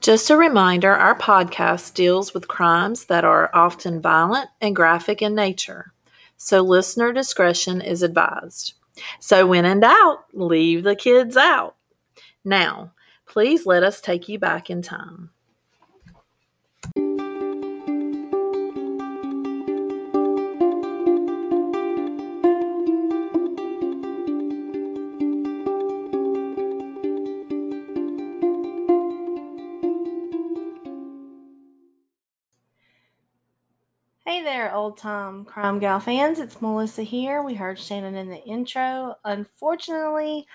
Just a reminder our podcast deals with crimes that are often violent and graphic in nature, so listener discretion is advised. So, when in doubt, leave the kids out. Now, please let us take you back in time. There, old time crime gal fans. It's Melissa here. We heard Shannon in the intro. Unfortunately,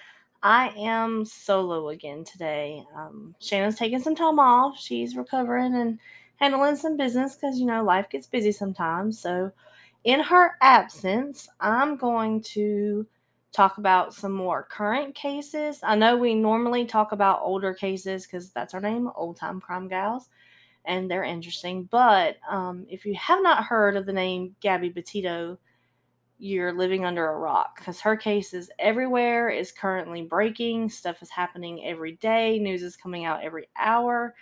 I am solo again today. Um, Shannon's taking some time off. She's recovering and handling some business because, you know, life gets busy sometimes. So, in her absence, I'm going to talk about some more current cases. I know we normally talk about older cases because that's our name, Old Time Crime Gals and they're interesting. But um, if you have not heard of the name Gabby Petito, you're living under a rock because her case is everywhere, is currently breaking. Stuff is happening every day. News is coming out every hour.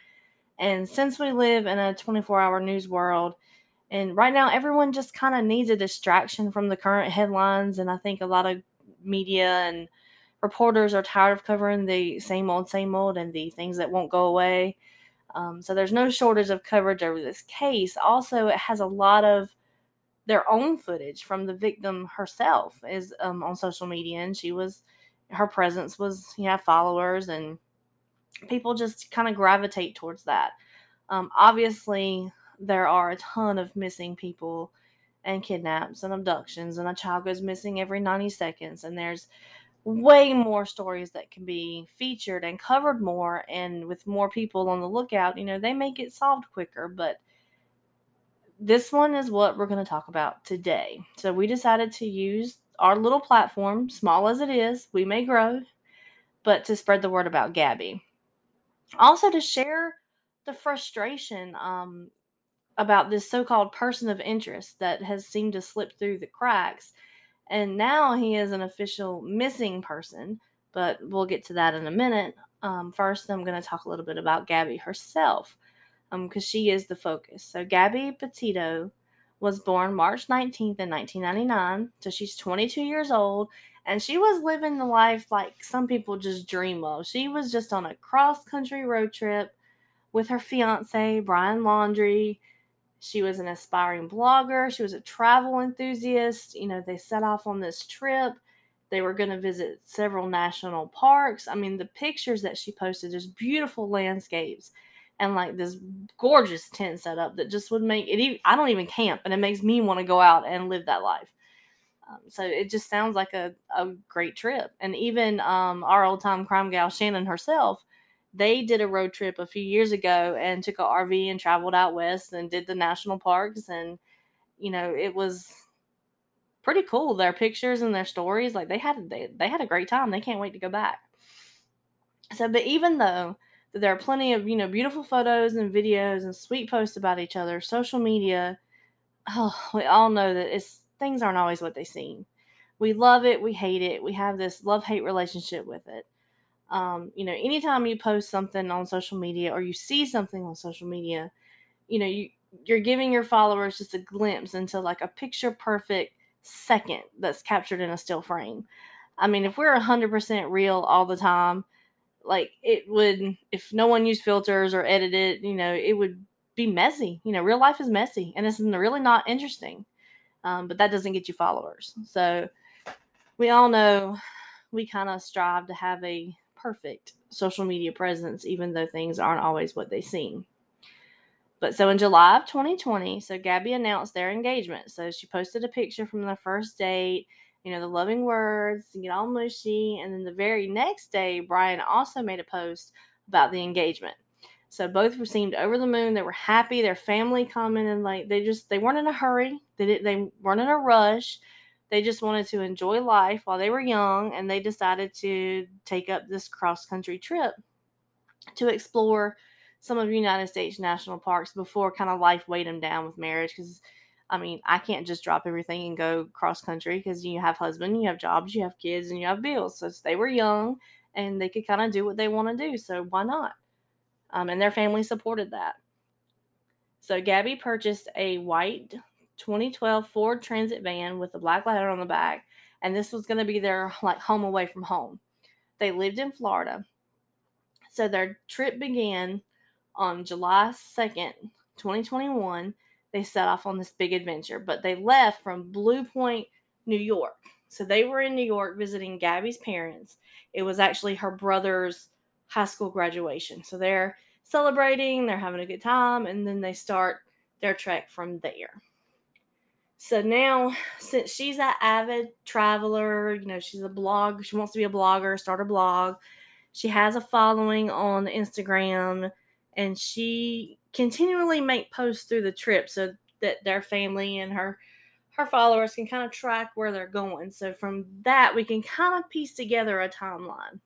And since we live in a 24 hour news world, and right now everyone just kind of needs a distraction from the current headlines. And I think a lot of media and reporters are tired of covering the same old, same old and the things that won't go away. Um, so there's no shortage of coverage over this case. Also, it has a lot of their own footage from the victim herself is um, on social media, and she was her presence was you know followers and people just kind of gravitate towards that. Um, obviously, there are a ton of missing people and kidnaps and abductions, and a child goes missing every 90 seconds, and there's way more stories that can be featured and covered more and with more people on the lookout you know they may get solved quicker but this one is what we're going to talk about today. So we decided to use our little platform small as it is we may grow but to spread the word about gabby. Also to share the frustration um, about this so-called person of interest that has seemed to slip through the cracks and now he is an official missing person, but we'll get to that in a minute. Um, first, I'm going to talk a little bit about Gabby herself because um, she is the focus. So, Gabby Petito was born March 19th in 1999. So, she's 22 years old and she was living the life like some people just dream of. She was just on a cross country road trip with her fiance, Brian Laundrie she was an aspiring blogger. She was a travel enthusiast. You know, they set off on this trip. They were going to visit several national parks. I mean, the pictures that she posted, there's beautiful landscapes and like this gorgeous tent setup that just would make it. I don't even camp, and it makes me want to go out and live that life. Um, so it just sounds like a, a great trip. And even um, our old time crime gal, Shannon herself, they did a road trip a few years ago and took a RV and traveled out west and did the national parks. And you know it was pretty cool their pictures and their stories. Like they had they, they had a great time. They can't wait to go back. So but even though there are plenty of you know beautiful photos and videos and sweet posts about each other social media oh we all know that it's things aren't always what they seem. We love it we hate it we have this love hate relationship with it um, you know, anytime you post something on social media or you see something on social media, you know, you you're giving your followers just a glimpse into like a picture perfect second that's captured in a still frame. I mean, if we're 100% real all the time, like it would, if no one used filters or edited, you know, it would be messy. You know, real life is messy and it's really not interesting. Um, but that doesn't get you followers. So we all know we kind of strive to have a perfect social media presence, even though things aren't always what they seem. But so in July of 2020, so Gabby announced their engagement. So she posted a picture from their first date, you know, the loving words, get all mushy. And then the very next day, Brian also made a post about the engagement. So both seemed over the moon. They were happy. Their family commented like they just they weren't in a hurry. They did, they weren't in a rush. They just wanted to enjoy life while they were young, and they decided to take up this cross country trip to explore some of the United States national parks before kind of life weighed them down with marriage. Because, I mean, I can't just drop everything and go cross country because you have husband, you have jobs, you have kids, and you have bills. So they were young and they could kind of do what they want to do. So why not? um, and their family supported that. So Gabby purchased a white 2012 Ford Transit van with a black letter on the back, and this was going to be their like home away from home. They lived in Florida. So their trip began on July 2nd, 2021. They set off on this big adventure, but they left from Blue Point, New York. So they were in New York visiting Gabby's parents. It was actually her brother's high school graduation. So they're celebrating, they're having a good time, and then they start their trek from there. So now, since she's an avid traveler, you know, she's a blog, she wants to be a blogger, start a blog. She has a following on Instagram, and she continually make posts through the trip so that their family and her her followers can kind of track where they're going. So from that, we can kind of piece together a timeline.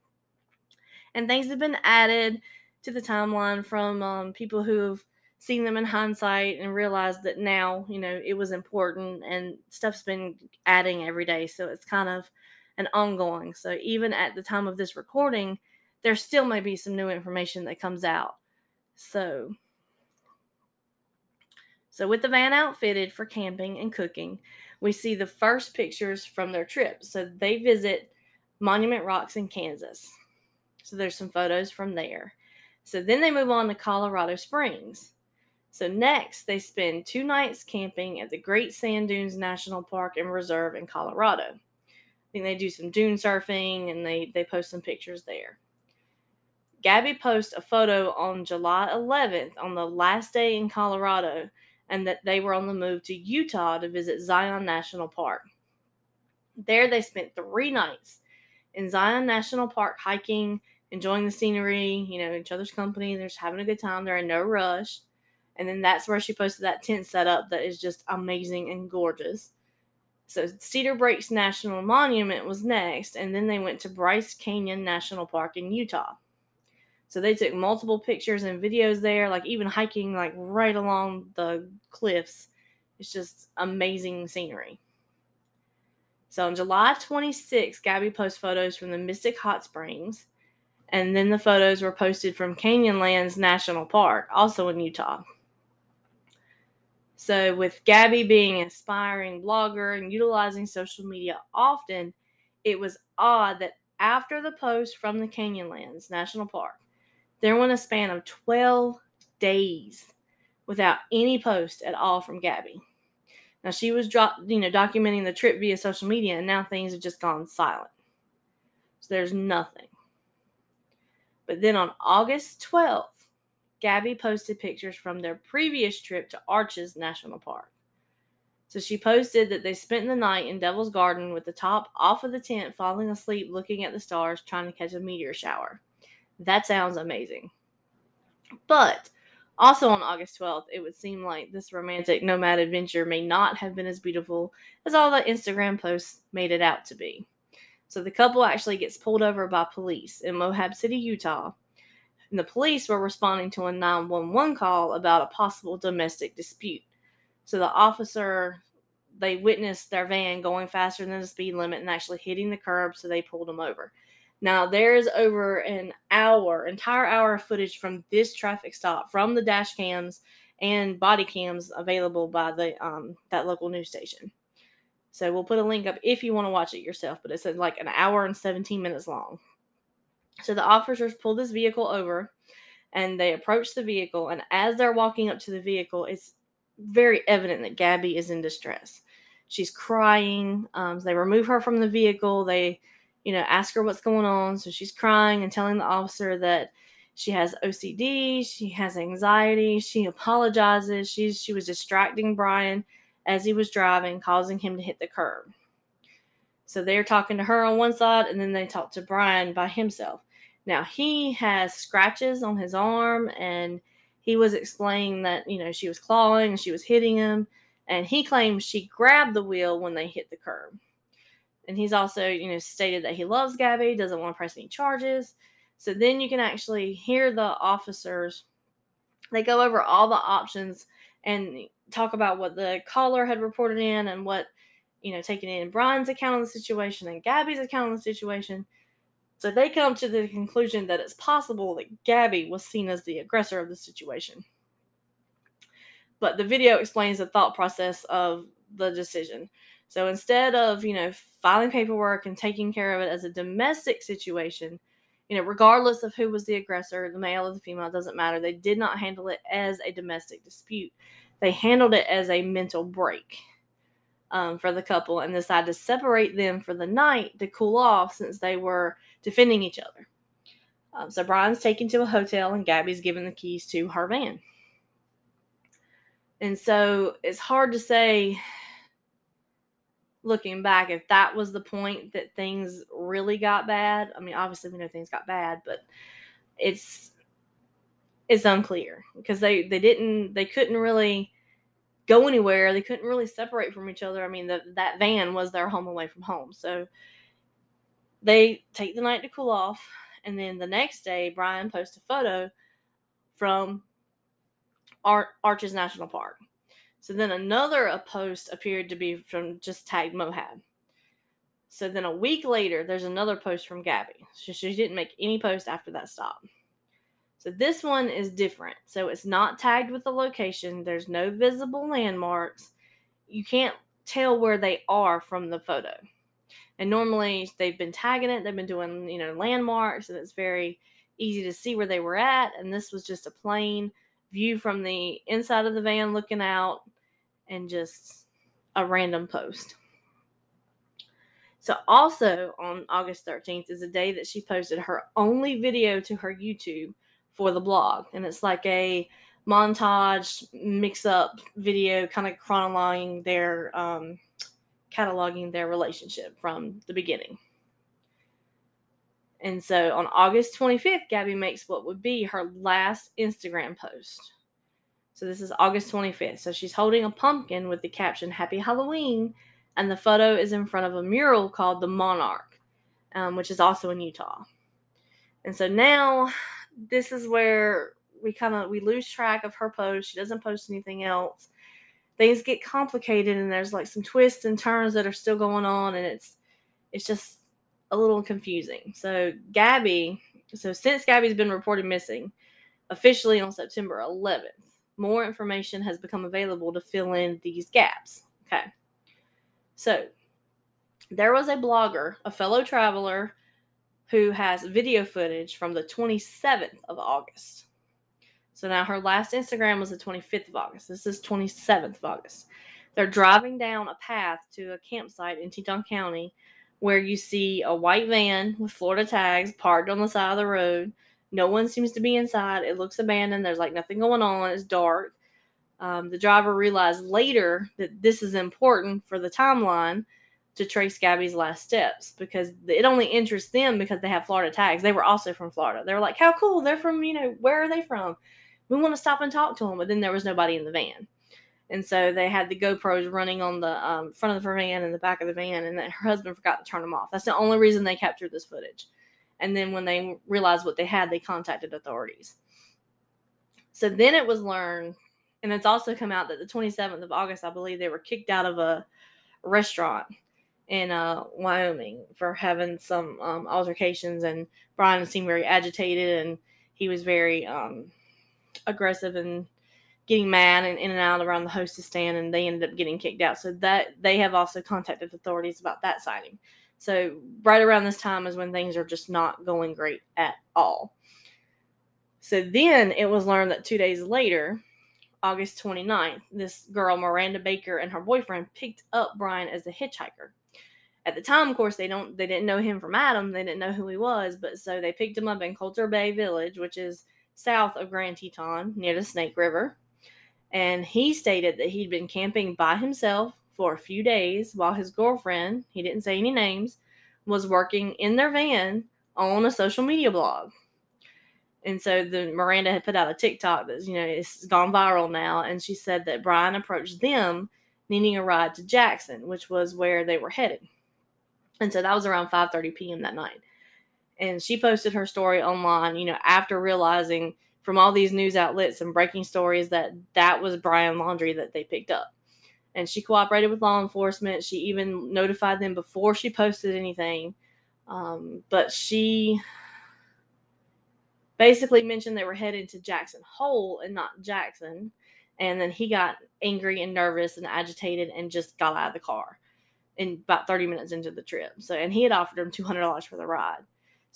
And things have been added to the timeline from um, people who've seen them in hindsight and realized that now, you know, it was important and stuff's been adding every day. So it's kind of an ongoing. So even at the time of this recording, there still may be some new information that comes out. So so with the van outfitted for camping and cooking, we see the first pictures from their trip. So they visit Monument Rocks in Kansas. So there's some photos from there. So then they move on to Colorado Springs. So next, they spend two nights camping at the Great Sand Dunes National Park and Reserve in Colorado. I think they do some dune surfing and they, they post some pictures there. Gabby posts a photo on July 11th on the last day in Colorado and that they were on the move to Utah to visit Zion National Park. There they spent three nights in Zion National Park hiking enjoying the scenery, you know, each other's company. They're just having a good time. They're in no rush. And then that's where she posted that tent setup that is just amazing and gorgeous. So Cedar Breaks National Monument was next, and then they went to Bryce Canyon National Park in Utah. So they took multiple pictures and videos there, like even hiking like right along the cliffs. It's just amazing scenery. So on July 26, Gabby posts photos from the Mystic Hot Springs and then the photos were posted from Canyonlands National Park, also in Utah. So, with Gabby being an aspiring blogger and utilizing social media often, it was odd that after the post from the Canyonlands National Park, there went a span of 12 days without any post at all from Gabby. Now she was you know, documenting the trip via social media, and now things have just gone silent. So there's nothing. But then on August 12th, Gabby posted pictures from their previous trip to Arches National Park. So she posted that they spent the night in Devil's Garden with the top off of the tent, falling asleep, looking at the stars, trying to catch a meteor shower. That sounds amazing. But also on August 12th, it would seem like this romantic nomad adventure may not have been as beautiful as all the Instagram posts made it out to be. So the couple actually gets pulled over by police in Moab City, Utah. And the police were responding to a 911 call about a possible domestic dispute. So the officer, they witnessed their van going faster than the speed limit and actually hitting the curb, so they pulled them over. Now there's over an hour, entire hour of footage from this traffic stop from the dash cams and body cams available by the um, that local news station. So we'll put a link up if you want to watch it yourself, but it's like an hour and 17 minutes long. So the officers pull this vehicle over and they approach the vehicle. And as they're walking up to the vehicle, it's very evident that Gabby is in distress. She's crying. Um, they remove her from the vehicle. They, you know, ask her what's going on. So she's crying and telling the officer that she has OCD, she has anxiety, she apologizes. She's she was distracting Brian as he was driving, causing him to hit the curb. So they're talking to her on one side, and then they talk to Brian by himself. Now he has scratches on his arm, and he was explaining that you know she was clawing and she was hitting him, and he claims she grabbed the wheel when they hit the curb. And he's also you know stated that he loves Gabby, doesn't want to press any charges. So then you can actually hear the officers. They go over all the options and talk about what the caller had reported in and what you know taking in Brian's account of the situation and Gabby's account of the situation. So they come to the conclusion that it's possible that Gabby was seen as the aggressor of the situation. But the video explains the thought process of the decision. So instead of, you know, filing paperwork and taking care of it as a domestic situation, you know, regardless of who was the aggressor, the male or the female, doesn't matter. They did not handle it as a domestic dispute. They handled it as a mental break um, for the couple and decided to separate them for the night to cool off since they were defending each other. Um, so Brian's taken to a hotel and Gabby's given the keys to her van. And so it's hard to say, looking back, if that was the point that things really got bad. I mean, obviously we know things got bad, but it's it's unclear because they they didn't they couldn't really go anywhere. They couldn't really separate from each other. I mean, the, that van was their home away from home. So they take the night to cool off. And then the next day, Brian posts a photo from Ar- Arches National Park. So then another post appeared to be from just tagged Moab. So then a week later, there's another post from Gabby. She, she didn't make any post after that stop. So this one is different. So it's not tagged with the location. There's no visible landmarks. You can't tell where they are from the photo. And normally they've been tagging it, they've been doing, you know, landmarks, and it's very easy to see where they were at. And this was just a plain view from the inside of the van looking out and just a random post. So, also on August 13th is a day that she posted her only video to her YouTube for the blog. And it's like a montage mix up video kind of chronologing their um, cataloging their relationship from the beginning. And so on August 25th, Gabby makes what would be her last Instagram post. So this is August 25th. So she's holding a pumpkin with the caption Happy Halloween. And the photo is in front of a mural called The Monarch, um, which is also in Utah. And so now this is where we kind of we lose track of her post. She doesn't post anything else. Things get complicated and there's like some twists and turns that are still going on and it's it's just a little confusing. So Gabby, so since Gabby's been reported missing officially on September 11th, more information has become available to fill in these gaps. Okay. So there was a blogger, a fellow traveler who has video footage from the 27th of August. So now her last Instagram was the 25th of August. This is 27th of August. They're driving down a path to a campsite in Teton County where you see a white van with Florida tags parked on the side of the road. No one seems to be inside. It looks abandoned. There's like nothing going on. It's dark. Um, the driver realized later that this is important for the timeline to trace Gabby's last steps because it only interests them because they have Florida tags. They were also from Florida. They were like, how cool. They're from, you know, where are they from? We want to stop and talk to them. But then there was nobody in the van. And so they had the GoPros running on the um, front of the van and the back of the van, and then her husband forgot to turn them off. That's the only reason they captured this footage. And then when they realized what they had, they contacted authorities. So then it was learned, and it's also come out that the 27th of August, I believe, they were kicked out of a restaurant in uh, Wyoming for having some um, altercations, and Brian seemed very agitated, and he was very um, aggressive and getting mad and in and out around the hostess stand, and they ended up getting kicked out. So that they have also contacted authorities about that sighting. So right around this time is when things are just not going great at all. So then it was learned that two days later, August 29th, this girl, Miranda Baker, and her boyfriend picked up Brian as a hitchhiker at the time, of course, they don't they didn't know him from Adam. They didn't know who he was, but so they picked him up in Colter Bay Village, which is south of Grand Teton, near the Snake River. And he stated that he'd been camping by himself for a few days while his girlfriend, he didn't say any names, was working in their van on a social media blog. And so the Miranda had put out a TikTok that's, you know, it's gone viral now. And she said that Brian approached them needing a ride to Jackson, which was where they were headed. And so that was around 5:30 p.m. that night. And she posted her story online, you know, after realizing from all these news outlets and breaking stories that that was Brian Laundrie that they picked up. And she cooperated with law enforcement. She even notified them before she posted anything Um, but she basically mentioned they were headed to Jackson Hole and not Jackson. And then he got angry and nervous and agitated and just got out of the car in about 30 minutes into the trip. So, and he had offered him $200 for the ride.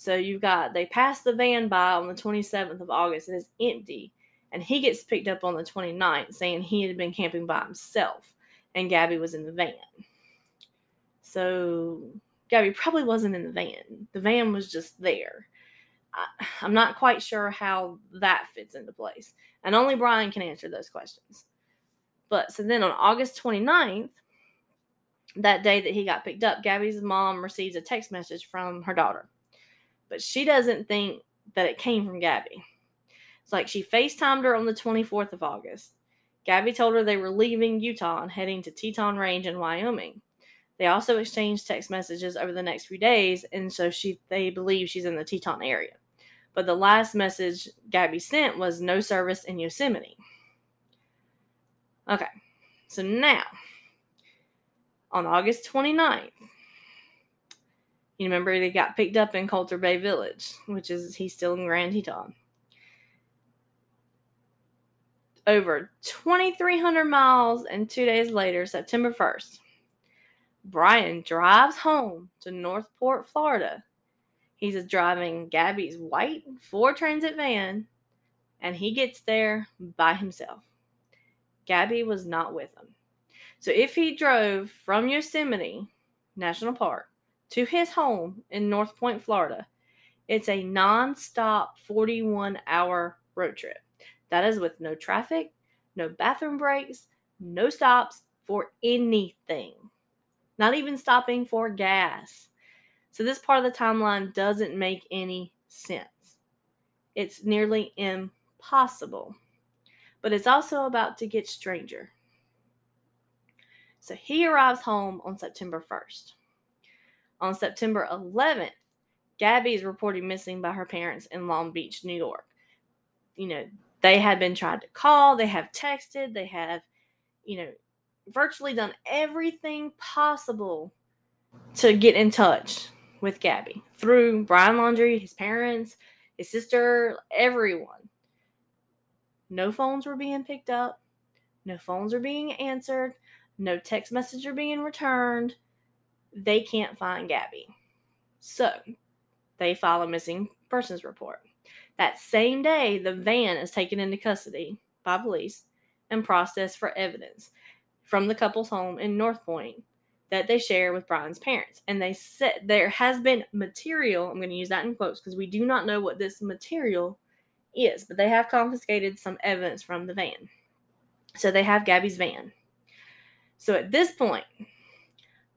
So you've got, they passed the van by on the 27th of August and it's empty. And he gets picked up on the 29th saying he had been camping by himself and Gabby was in the van. So Gabby probably wasn't in the van. The van was just there. I, I'm not quite sure how that fits into place. And only Brian can answer those questions. But so then on August 29th, that day that he got picked up, Gabby's mom receives a text message from her daughter. But she doesn't think that it came from Gabby. It's like she FaceTimed her on the 24th of August. Gabby told her they were leaving Utah and heading to Teton Range in Wyoming. They also exchanged text messages over the next few days, and so she they believe she's in the Teton area. But the last message Gabby sent was no service in Yosemite. Okay, so now on August 29th, you remember they got picked up in Colter Bay Village, which is he's still in Grand Teton. Over 2,300 miles, and two days later, September 1st, Brian drives home to North Port, Florida. He's driving Gabby's white Ford Transit van, and he gets there by himself. Gabby was not with him. So if he drove from Yosemite National Park to his home in North Point, Florida, it's a non-stop 41 hour road trip. That is with no traffic, no bathroom breaks, no stops for anything. Not even stopping for gas. So this part of the timeline doesn't make any sense. It's nearly impossible. But it's also about to get stranger. So he arrives home on September 1st. On September 11th, Gabby is reported missing by her parents in Long Beach, New York. You know, they had been tried to call, they have texted, they have, you know, virtually done everything possible to get in touch with Gabby through Brian Laundrie, his parents, his sister, everyone. No phones were being picked up, no phones are being answered, no text messages are being returned, they can't find Gabby. So they file a missing persons report. That same day, the van is taken into custody by police and processed for evidence from the couple's home in North Point that they share with Brian's parents. And they said there has been material, I'm going to use that in quotes because we do not know what this material is, but they have confiscated some evidence from the van. So they have Gabby's van. So at this point,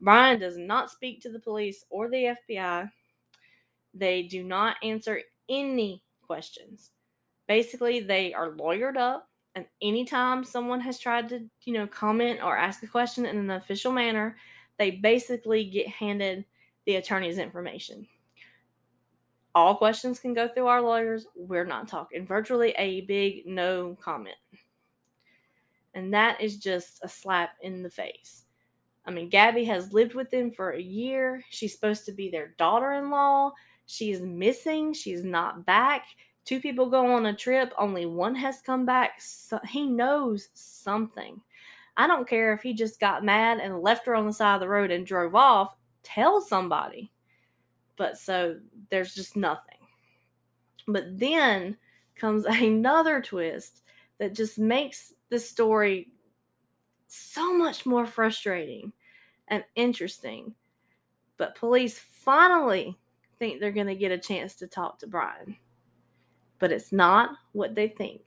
Brian does not speak to the police or the FBI. They do not answer any questions. Basically, they are lawyered up, and anytime someone has tried to, you know, comment or ask a question in an official manner, they basically get handed the attorney's information. All questions can go through our lawyers. We're not talking. Virtually a big no comment. And that is just a slap in the face. I mean, Gabby has lived with them for a year. She's supposed to be their daughter in law. She's missing. She's not back. Two people go on a trip. Only one has come back. So he knows something. I don't care if he just got mad and left her on the side of the road and drove off. Tell somebody. But so there's just nothing. But then comes another twist that just makes the story so much more frustrating and interesting. But police finally think they're going to get a chance to talk to Brian. But it's not what they think.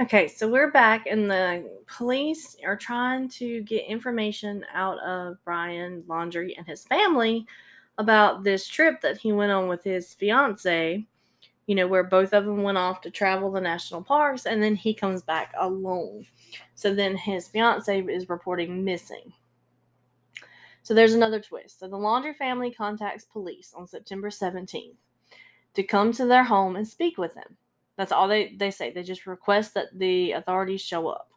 Okay, so we're back, and the police are trying to get information out of Brian Laundrie and his family about this trip that he went on with his fiance, you know, where both of them went off to travel the national parks and then he comes back alone. So then his fiance is reporting missing. So there's another twist. So the Laundrie family contacts police on September 17th to come to their home and speak with him. That's all they, they say. They just request that the authorities show up.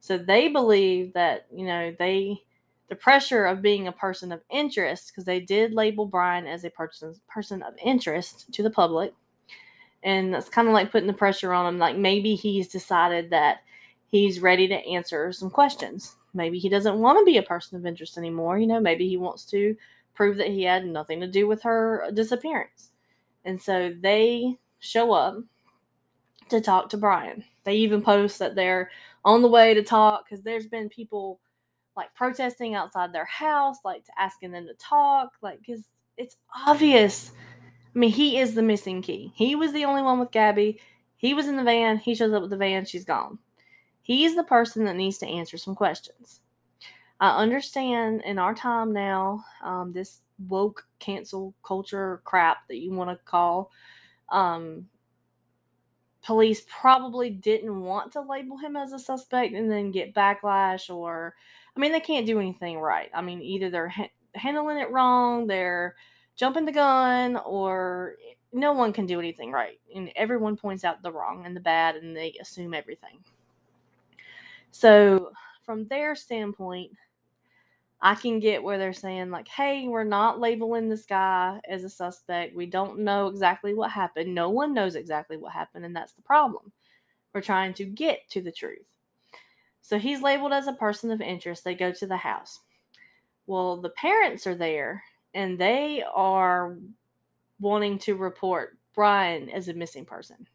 So they believe that, you know, they the pressure of being a person of interest, because they did label Brian as a person person of interest to the public. And that's kind of like putting the pressure on him. Like maybe he's decided that he's ready to answer some questions. Maybe he doesn't want to be a person of interest anymore. You know, maybe he wants to prove that he had nothing to do with her disappearance. And so they show up to talk to Brian. They even post that they're on the way to talk because there's been people like protesting outside their house, like asking them to talk, like because it's obvious. I mean, he is the missing key. He was the only one with Gabby. He was in the van. He shows up with the van. She's gone. He's the person that needs to answer some questions. I understand in our time now, um, this woke cancel culture crap that you want to call, um, police probably didn't want to label him as a suspect and then get backlash or i mean they can't do anything right i mean either they're ha- handling it wrong they're jumping the gun or no one can do anything right and everyone points out the wrong and the bad and they assume everything so from their standpoint I can get where they're saying, like, hey, we're not labeling this guy as a suspect. We don't know exactly what happened. No one knows exactly what happened, and that's the problem. We're trying to get to the truth. So he's labeled as a person of interest. They go to the house. Well, the parents are there, and they are wanting to report Brian as a missing person.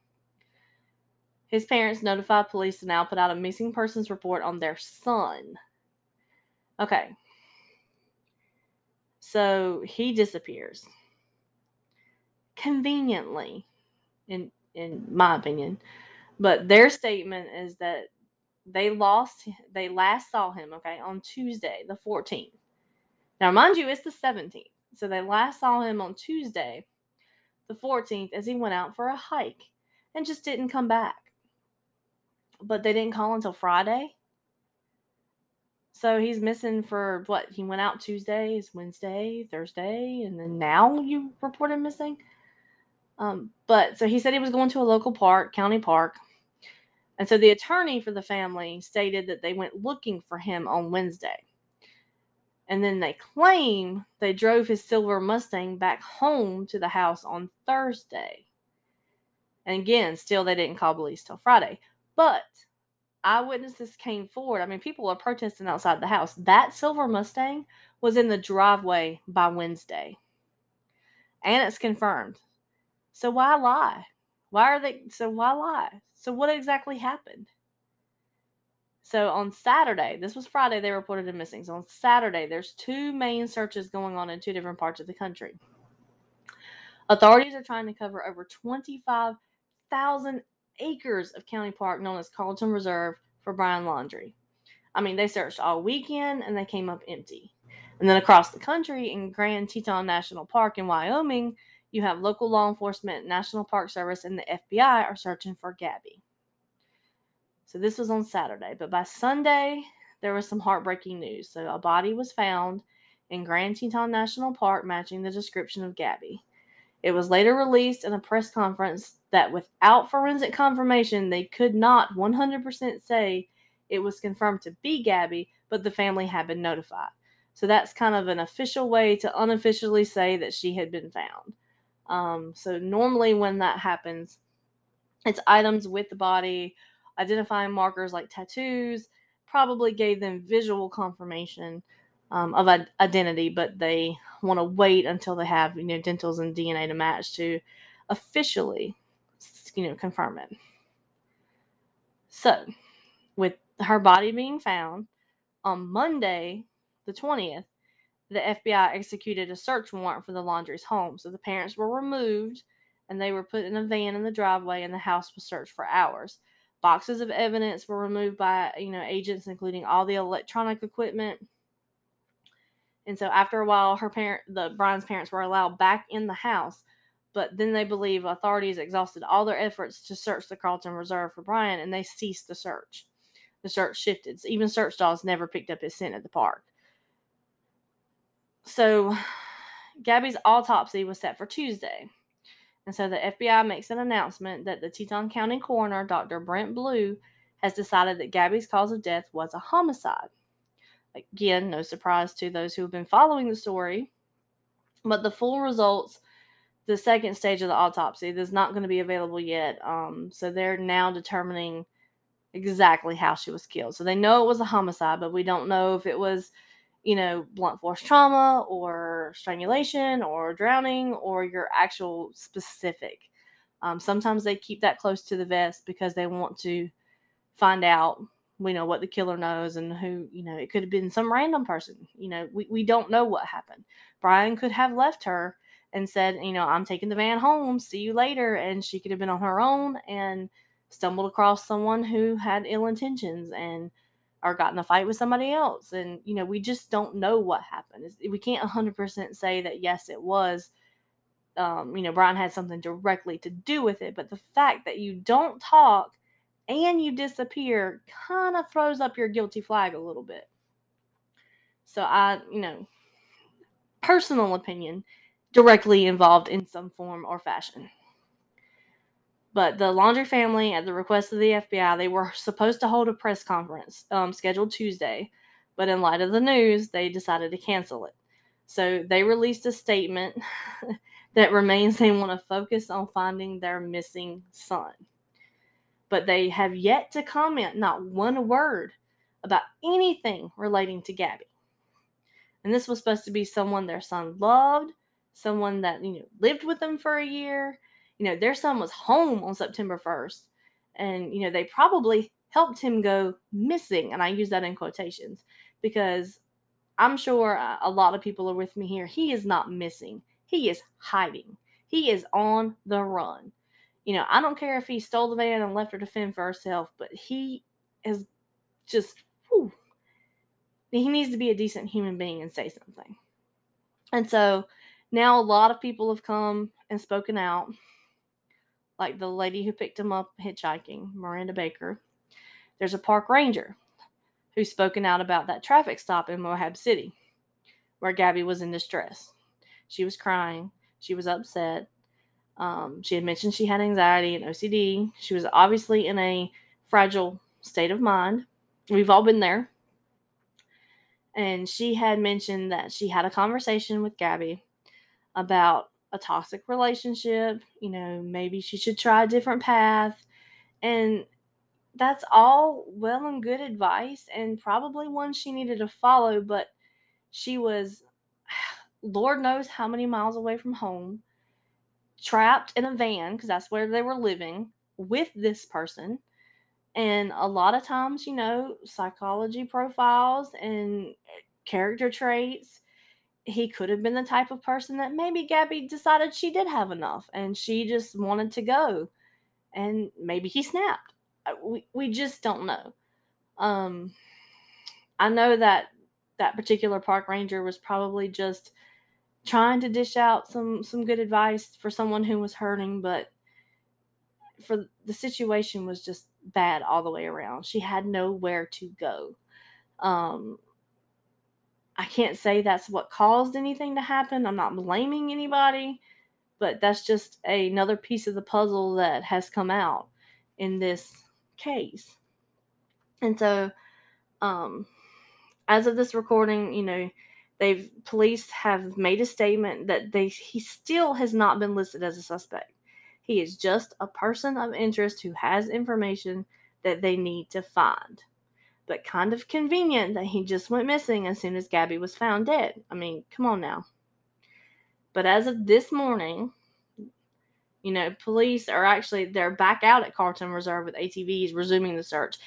His parents notify police and now put out a missing persons report on their son. Okay, so he disappears. Conveniently, in in my opinion. But their statement is that they lost they last saw him, okay, on Tuesday, the 14th. Now mind you, it's the 17th. So they last saw him on Tuesday, the 14th, as he went out for a hike and just didn't come back. But they didn't call until Friday. So he's missing for what? He went out Tuesdays, Wednesday, Thursday, and then now you report him missing. Um, but so he said he was going to a local park, county park. And so the attorney for the family stated that they went looking for him on Wednesday. And then they claim they drove his silver Mustang back home to the house on Thursday. And again, still they didn't call police till Friday. But eyewitnesses came forward. I mean, people are protesting outside the house. That silver Mustang was in the driveway by Wednesday. And it's confirmed. So why lie? Why are they so why lie? So what exactly happened? So on Saturday, this was Friday, they reported him missing. So on Saturday, there's two main searches going on in two different parts of the country. Authorities are trying to cover over 25,000 acres of county park known as Carlton Reserve for Brian Laundrie. I mean, they searched all weekend and they came up empty. And then across the country in Grand Teton National Park in Wyoming, you have local law enforcement, National Park Service, and the FBI are searching for Gabby. So this was on Saturday, but by Sunday, there was some heartbreaking news. So a body was found in Grand Teton National Park matching the description of Gabby. It was later released in a press conference that without forensic confirmation, they could not 100% say it was confirmed to be Gabby, but the family had been notified. So that's kind of an official way to unofficially say that she had been found. Um, so normally when that happens, it's items with the body, identifying markers like tattoos, probably gave them visual confirmation um, of identity, but they want to wait until they have you know dentals and DNA to match to officially you know confirm it. So, with her body being found on Monday, the 20th, the FBI executed a search warrant for the Laundrie's home. So the parents were removed and they were put in a van in the driveway and the house was searched for hours. Boxes of evidence were removed by, you know, agents including all the electronic equipment and so after a while, her parent, the Brian's parents, were allowed back in the house. But then they believe authorities exhausted all their efforts to search the Carlton Reserve for Brian, and they ceased the search. The search shifted. So even search dogs never picked up his scent at the park. So Gabby's autopsy was set for Tuesday. And so the FBI makes an announcement that the Teton County coroner, Dr. Brent Blue, has decided that Gabby's cause of death was a homicide. Again, no surprise to those who have been following the story. But the full results, the second stage of the autopsy, is not going to be available yet. Um, so they're now determining exactly how she was killed. So they know it was a homicide, but we don't know if it was, you know, blunt force trauma or strangulation or drowning or your actual specific. Um, sometimes they keep that close to the vest because they want to find out you know what the killer knows and who you know it could have been some random person you know we, we don't know what happened brian could have left her and said you know i'm taking the van home see you later and she could have been on her own and stumbled across someone who had ill intentions and or got in a fight with somebody else and you know we just don't know what happened we can't 100% say that yes it was um, you know brian had something directly to do with it but the fact that you don't talk and you disappear kind of throws up your guilty flag a little bit. So I, you know, personal opinion, directly involved in some form or fashion. But the Laundrie family, at the request of the FBI, they were supposed to hold a press conference um, scheduled Tuesday, but in light of the news, they decided to cancel it. So they released a statement that remains they want to focus on finding their missing son but they have yet to comment not one word about anything relating to Gabby. And this was supposed to be someone their son loved, someone that, you know, lived with them for a year. You know, their son was home on September 1st. And, you know, they probably helped him go missing. And I use that in quotations because I'm sure a lot of people are with me here. He is not missing, he is hiding, he is on the run you know, I don't care if he stole the van and left her to fend for herself, but he is just, whew, he needs to be a decent human being and say something. And so now a lot of people have come and spoken out, like the lady who picked him up hitchhiking, Miranda Baker. There's a park ranger who's spoken out about that traffic stop in Moab City where Gabby was in distress. She was crying, she was upset, um, she had mentioned she had anxiety and OCD. She was obviously in a fragile state of mind. We've all been there. And she had mentioned that she had a conversation with Gabby about a toxic relationship. You know, maybe she should try a different path. And that's all well and good advice and probably one she needed to follow, but she was, Lord knows how many miles away from home trapped in a van because that's where they were living with this person. And a lot of times, you know, psychology profiles and eh, character traits, he could have been the type of person that maybe Gabby decided she did have enough and she just wanted to go. And maybe he snapped. Uh, we, we just don't know. Um, I know that that particular park ranger was probably just trying to dish out some some good advice for someone who was hurting but for the situation was just bad all the way around she had nowhere to go um i can't say that's what caused anything to happen i'm not blaming anybody but that's just another piece of the puzzle that has come out in this case and so um as of this recording you know They've police have made a statement that they he still has not been listed as a suspect. He is just a person of interest who has information that they need to find. But kind of convenient that he just went missing as soon as Gabby was found dead. I mean, come on now. But as of this morning, you know, police are actually they're back out at Carlton Reserve with ATVs resuming the search.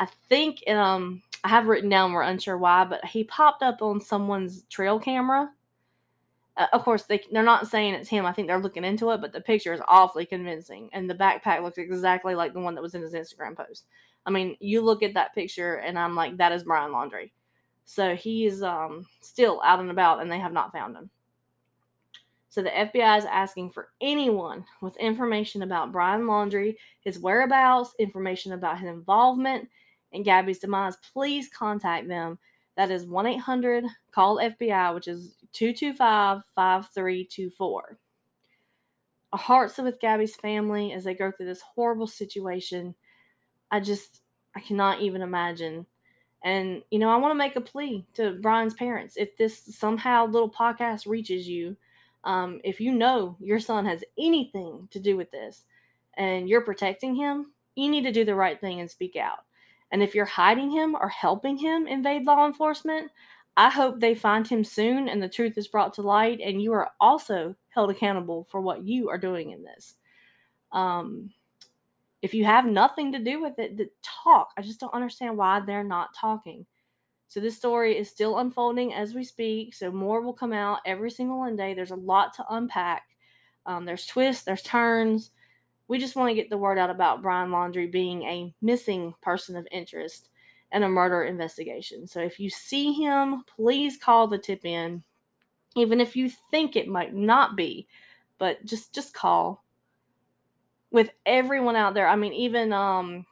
I think um I have written down we're unsure why, but he popped up on someone's trail camera. Uh, of course, they they're not saying it's him. I think they're looking into it, but the picture is awfully convincing, and the backpack looks exactly like the one that was in his Instagram post. I mean, you look at that picture, and I'm like, that is Brian Laundrie. So he is um, still out and about, and they have not found him. So the FBI is asking for anyone with information about Brian Laundrie, his whereabouts, information about his involvement, and Gabby's demise, please contact them. That is 1 800 call FBI, which is 225 5324. our hearts are with Gabby's family as they go through this horrible situation. I just, I cannot even imagine. And, you know, I want to make a plea to Brian's parents. If this somehow little podcast reaches you, um, if you know your son has anything to do with this and you're protecting him, you need to do the right thing and speak out. And if you're hiding him or helping him invade law enforcement, I hope they find him soon and the truth is brought to light and you are also held accountable for what you are doing in this. Um, if you have nothing to do with it, talk. I just don't understand why they're not talking. So this story is still unfolding as we speak. So more will come out every single Monday. There's a lot to unpack. Um, there's twists, there's turns. We just want to get the word out about Brian Laundrie being a missing person of interest and a murder investigation. So if you see him, please call the tip in, even if you think it might not be, but just just call. With everyone out there, I mean, even um,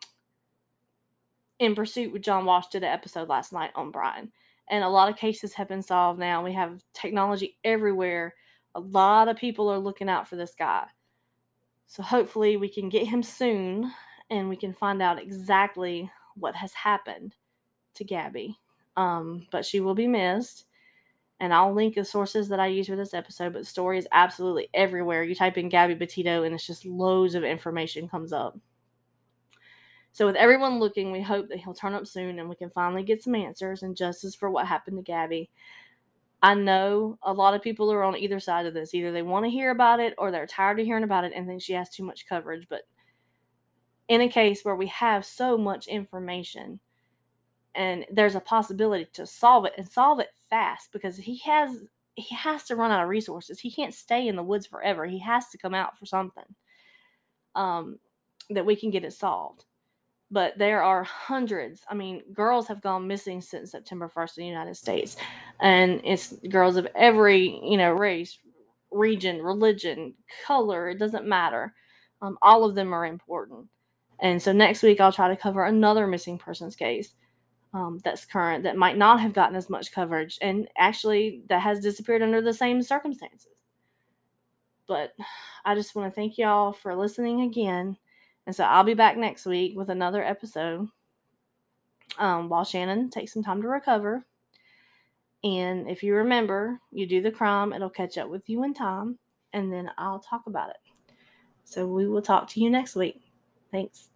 in pursuit with John Walsh did an episode last night on Brian, and a lot of cases have been solved now. We have technology everywhere. A lot of people are looking out for this guy. So hopefully we can get him soon and we can find out exactly what has happened to Gabby. Um, but she will be missed. And I'll link the sources that I use for this episode, but story is absolutely everywhere. You type in Gabby Petito and it's just loads of information comes up. So with everyone looking, we hope that he'll turn up soon and we can finally get some answers and justice for what happened to Gabby. I know a lot of people are on either side of this. Either they want to hear about it or they're tired of hearing about it and think she has too much coverage. But in a case where we have so much information and there's a possibility to solve it and solve it fast because he has he has to run out of resources. He can't stay in the woods forever. He has to come out for something. Um, that we can get it solved. But there are hundreds. I mean, girls have gone missing since September 1st in the United States. And it's girls of every, you know, race, region, religion, color, it doesn't matter. Um, all of them are important. And so next week I'll try to cover another missing persons case um, that's current that might not have gotten as much coverage and actually that has disappeared under the same circumstances. But I just want to thank y'all for listening again. And so I'll be back next week with another episode um, while Shannon takes some time to recover. And if you remember, you do the crime, it'll catch up with you in time, and then I'll talk about it. So we will talk to you next week. Thanks.